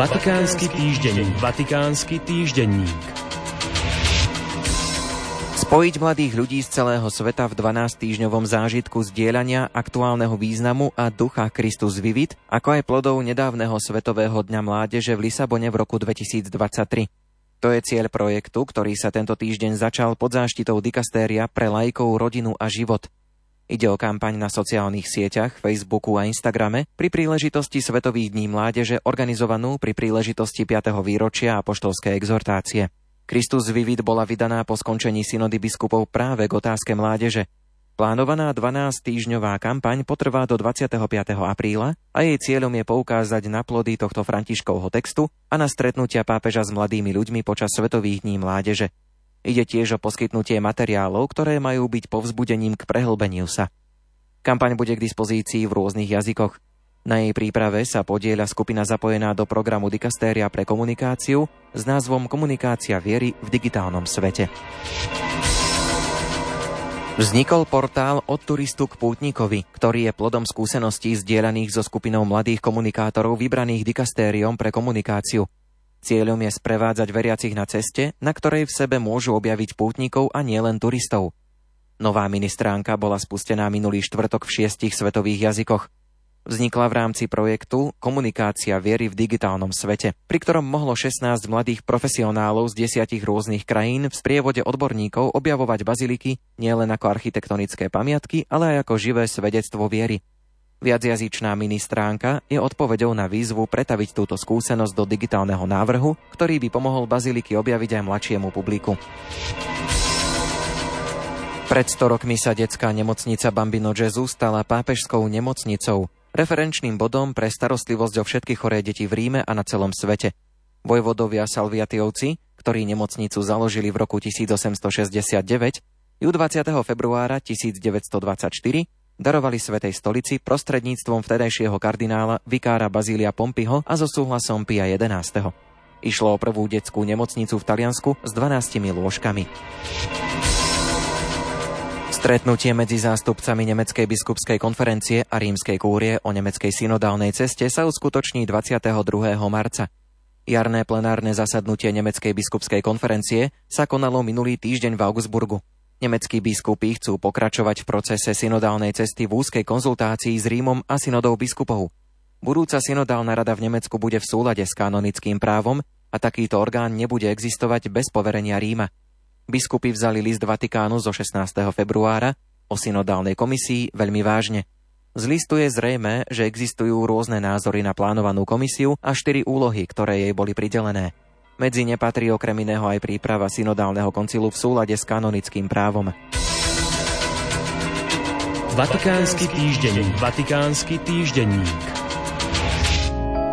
Vatikánsky týždenník. Vatikánsky týždenník. Spojiť mladých ľudí z celého sveta v 12-týždňovom zážitku zdieľania aktuálneho významu a ducha Christus Vivit, ako aj plodov nedávneho Svetového dňa mládeže v Lisabone v roku 2023. To je cieľ projektu, ktorý sa tento týždeň začal pod záštitou dikastéria pre lajkov, rodinu a život – Ide o kampaň na sociálnych sieťach, Facebooku a Instagrame pri príležitosti Svetových dní mládeže organizovanú pri príležitosti 5. výročia apoštolskej exhortácie. Kristus Vivid bola vydaná po skončení synody biskupov práve k otázke mládeže. Plánovaná 12-týždňová kampaň potrvá do 25. apríla a jej cieľom je poukázať na plody tohto Františkovho textu a na stretnutia pápeža s mladými ľuďmi počas Svetových dní mládeže. Ide tiež o poskytnutie materiálov, ktoré majú byť povzbudením k prehlbeniu sa. Kampaň bude k dispozícii v rôznych jazykoch. Na jej príprave sa podieľa skupina zapojená do programu Dikastéria pre komunikáciu s názvom Komunikácia viery v digitálnom svete. Vznikol portál od turistu k pútnikovi, ktorý je plodom skúseností zdieľaných so skupinou mladých komunikátorov vybraných dikastériom pre komunikáciu – Cieľom je sprevádzať veriacich na ceste, na ktorej v sebe môžu objaviť pútnikov a nielen turistov. Nová ministránka bola spustená minulý štvrtok v šiestich svetových jazykoch. Vznikla v rámci projektu Komunikácia viery v digitálnom svete, pri ktorom mohlo 16 mladých profesionálov z desiatich rôznych krajín v sprievode odborníkov objavovať baziliky nielen ako architektonické pamiatky, ale aj ako živé svedectvo viery. Viacjazyčná ministránka je odpovedou na výzvu pretaviť túto skúsenosť do digitálneho návrhu, ktorý by pomohol baziliky objaviť aj mladšiemu publiku. Pred 100 rokmi sa detská nemocnica Bambino Gesù stala pápežskou nemocnicou, referenčným bodom pre starostlivosť o všetky choré deti v Ríme a na celom svete. Vojvodovia Salviatiovci, ktorí nemocnicu založili v roku 1869, ju 20. februára 1924 darovali Svetej stolici prostredníctvom vtedajšieho kardinála vikára Bazília Pompiho a so súhlasom Pia 11. Išlo o prvú detskú nemocnicu v Taliansku s 12 lôžkami. Stretnutie medzi zástupcami Nemeckej biskupskej konferencie a Rímskej kúrie o nemeckej synodálnej ceste sa uskutoční 22. marca. Jarné plenárne zasadnutie Nemeckej biskupskej konferencie sa konalo minulý týždeň v Augsburgu. Nemeckí biskupy chcú pokračovať v procese synodálnej cesty v úzkej konzultácii s Rímom a synodou biskupov. Budúca synodálna rada v Nemecku bude v súlade s kanonickým právom a takýto orgán nebude existovať bez poverenia Ríma. Biskupy vzali list Vatikánu zo 16. februára o synodálnej komisii veľmi vážne. Z listu je zrejme, že existujú rôzne názory na plánovanú komisiu a štyri úlohy, ktoré jej boli pridelené. Medzi ne patrí okrem iného aj príprava synodálneho koncilu v súlade s kanonickým právom. Vatikánsky týždenník. Vatikánsky týždenník.